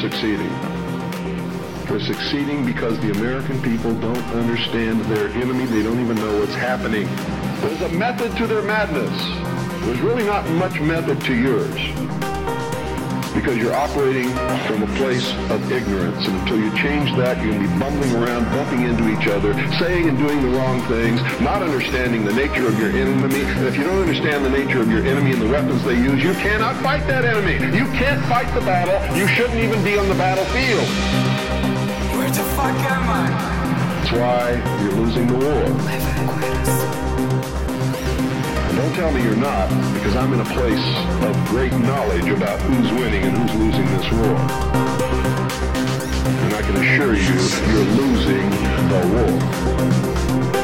succeeding. They're succeeding because the American people don't understand their enemy. They don't even know what's happening. There's a method to their madness. There's really not much method to yours because you're operating from a place of ignorance. And until you change that, you're going to be bumbling around, bumping into each other, saying and doing the wrong things, not understanding the nature of your enemy. And if you don't understand the nature of your enemy and the weapons they use, you cannot fight that enemy. You can't fight the battle. You shouldn't even be on the battlefield. Where the fuck am I? That's why you're losing the war. Don't tell me you're not, because I'm in a place of great knowledge about who's winning and who's losing this war. And I can assure you, you're losing the war.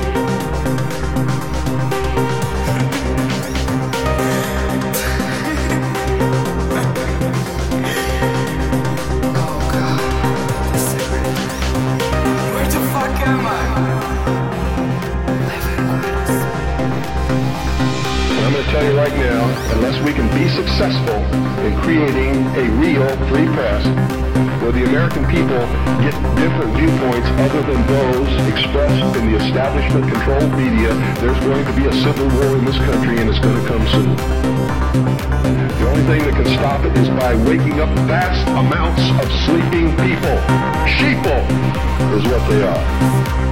Unless we can be successful in creating a real free press, where the American people get different viewpoints other than those expressed in the establishment-controlled media, there's going to be a civil war in this country, and it's going to come soon. The only thing that can stop it is by waking up vast amounts of sleeping people. Sheeple is what they are.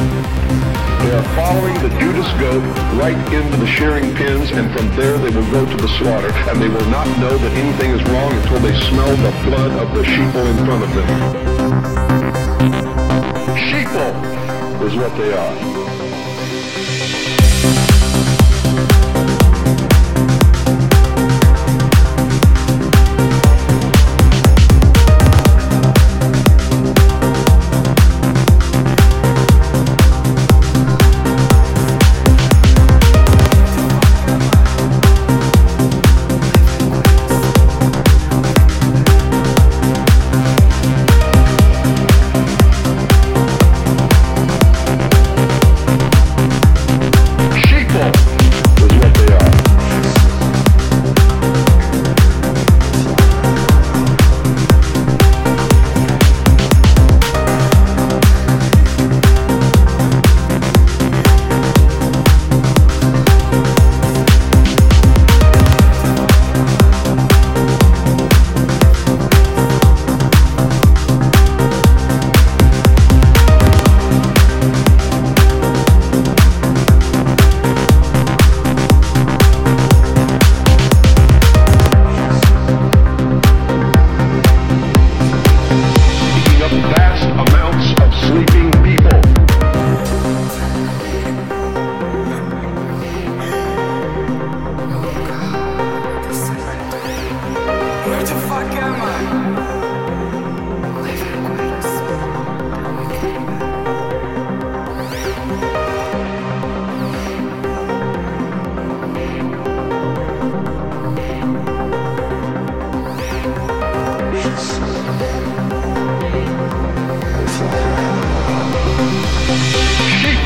They are following the Judas goat right into the shearing pins, and from there they will go to the slaughter, and they will not know that anything is wrong until they smell the blood of the sheeple in front of them. Sheeple is what they are.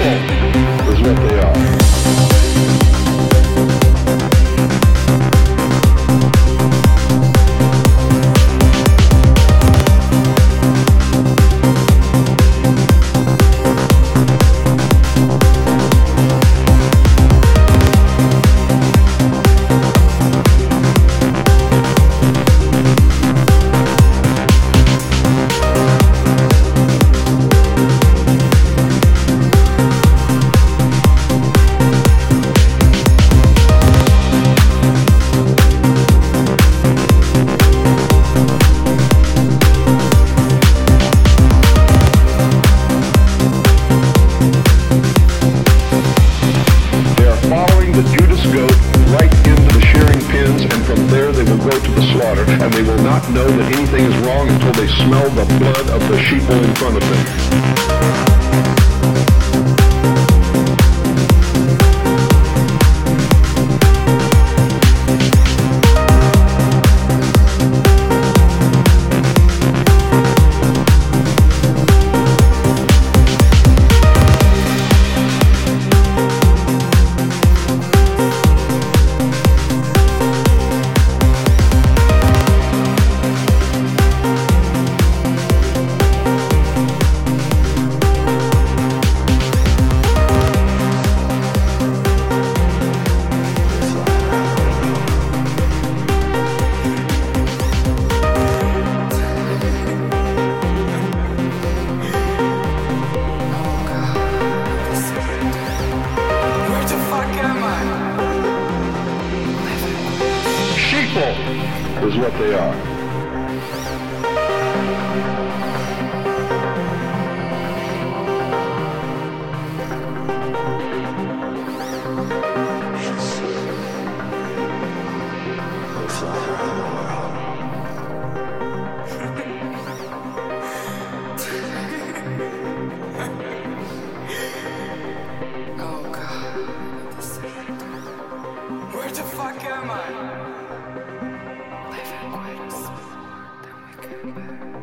people is what they are. Go to the slaughter, and they will not know that anything is wrong until they smell the blood of the sheeple in front of them. is what they are. Fuck am I? Life had quite we came back.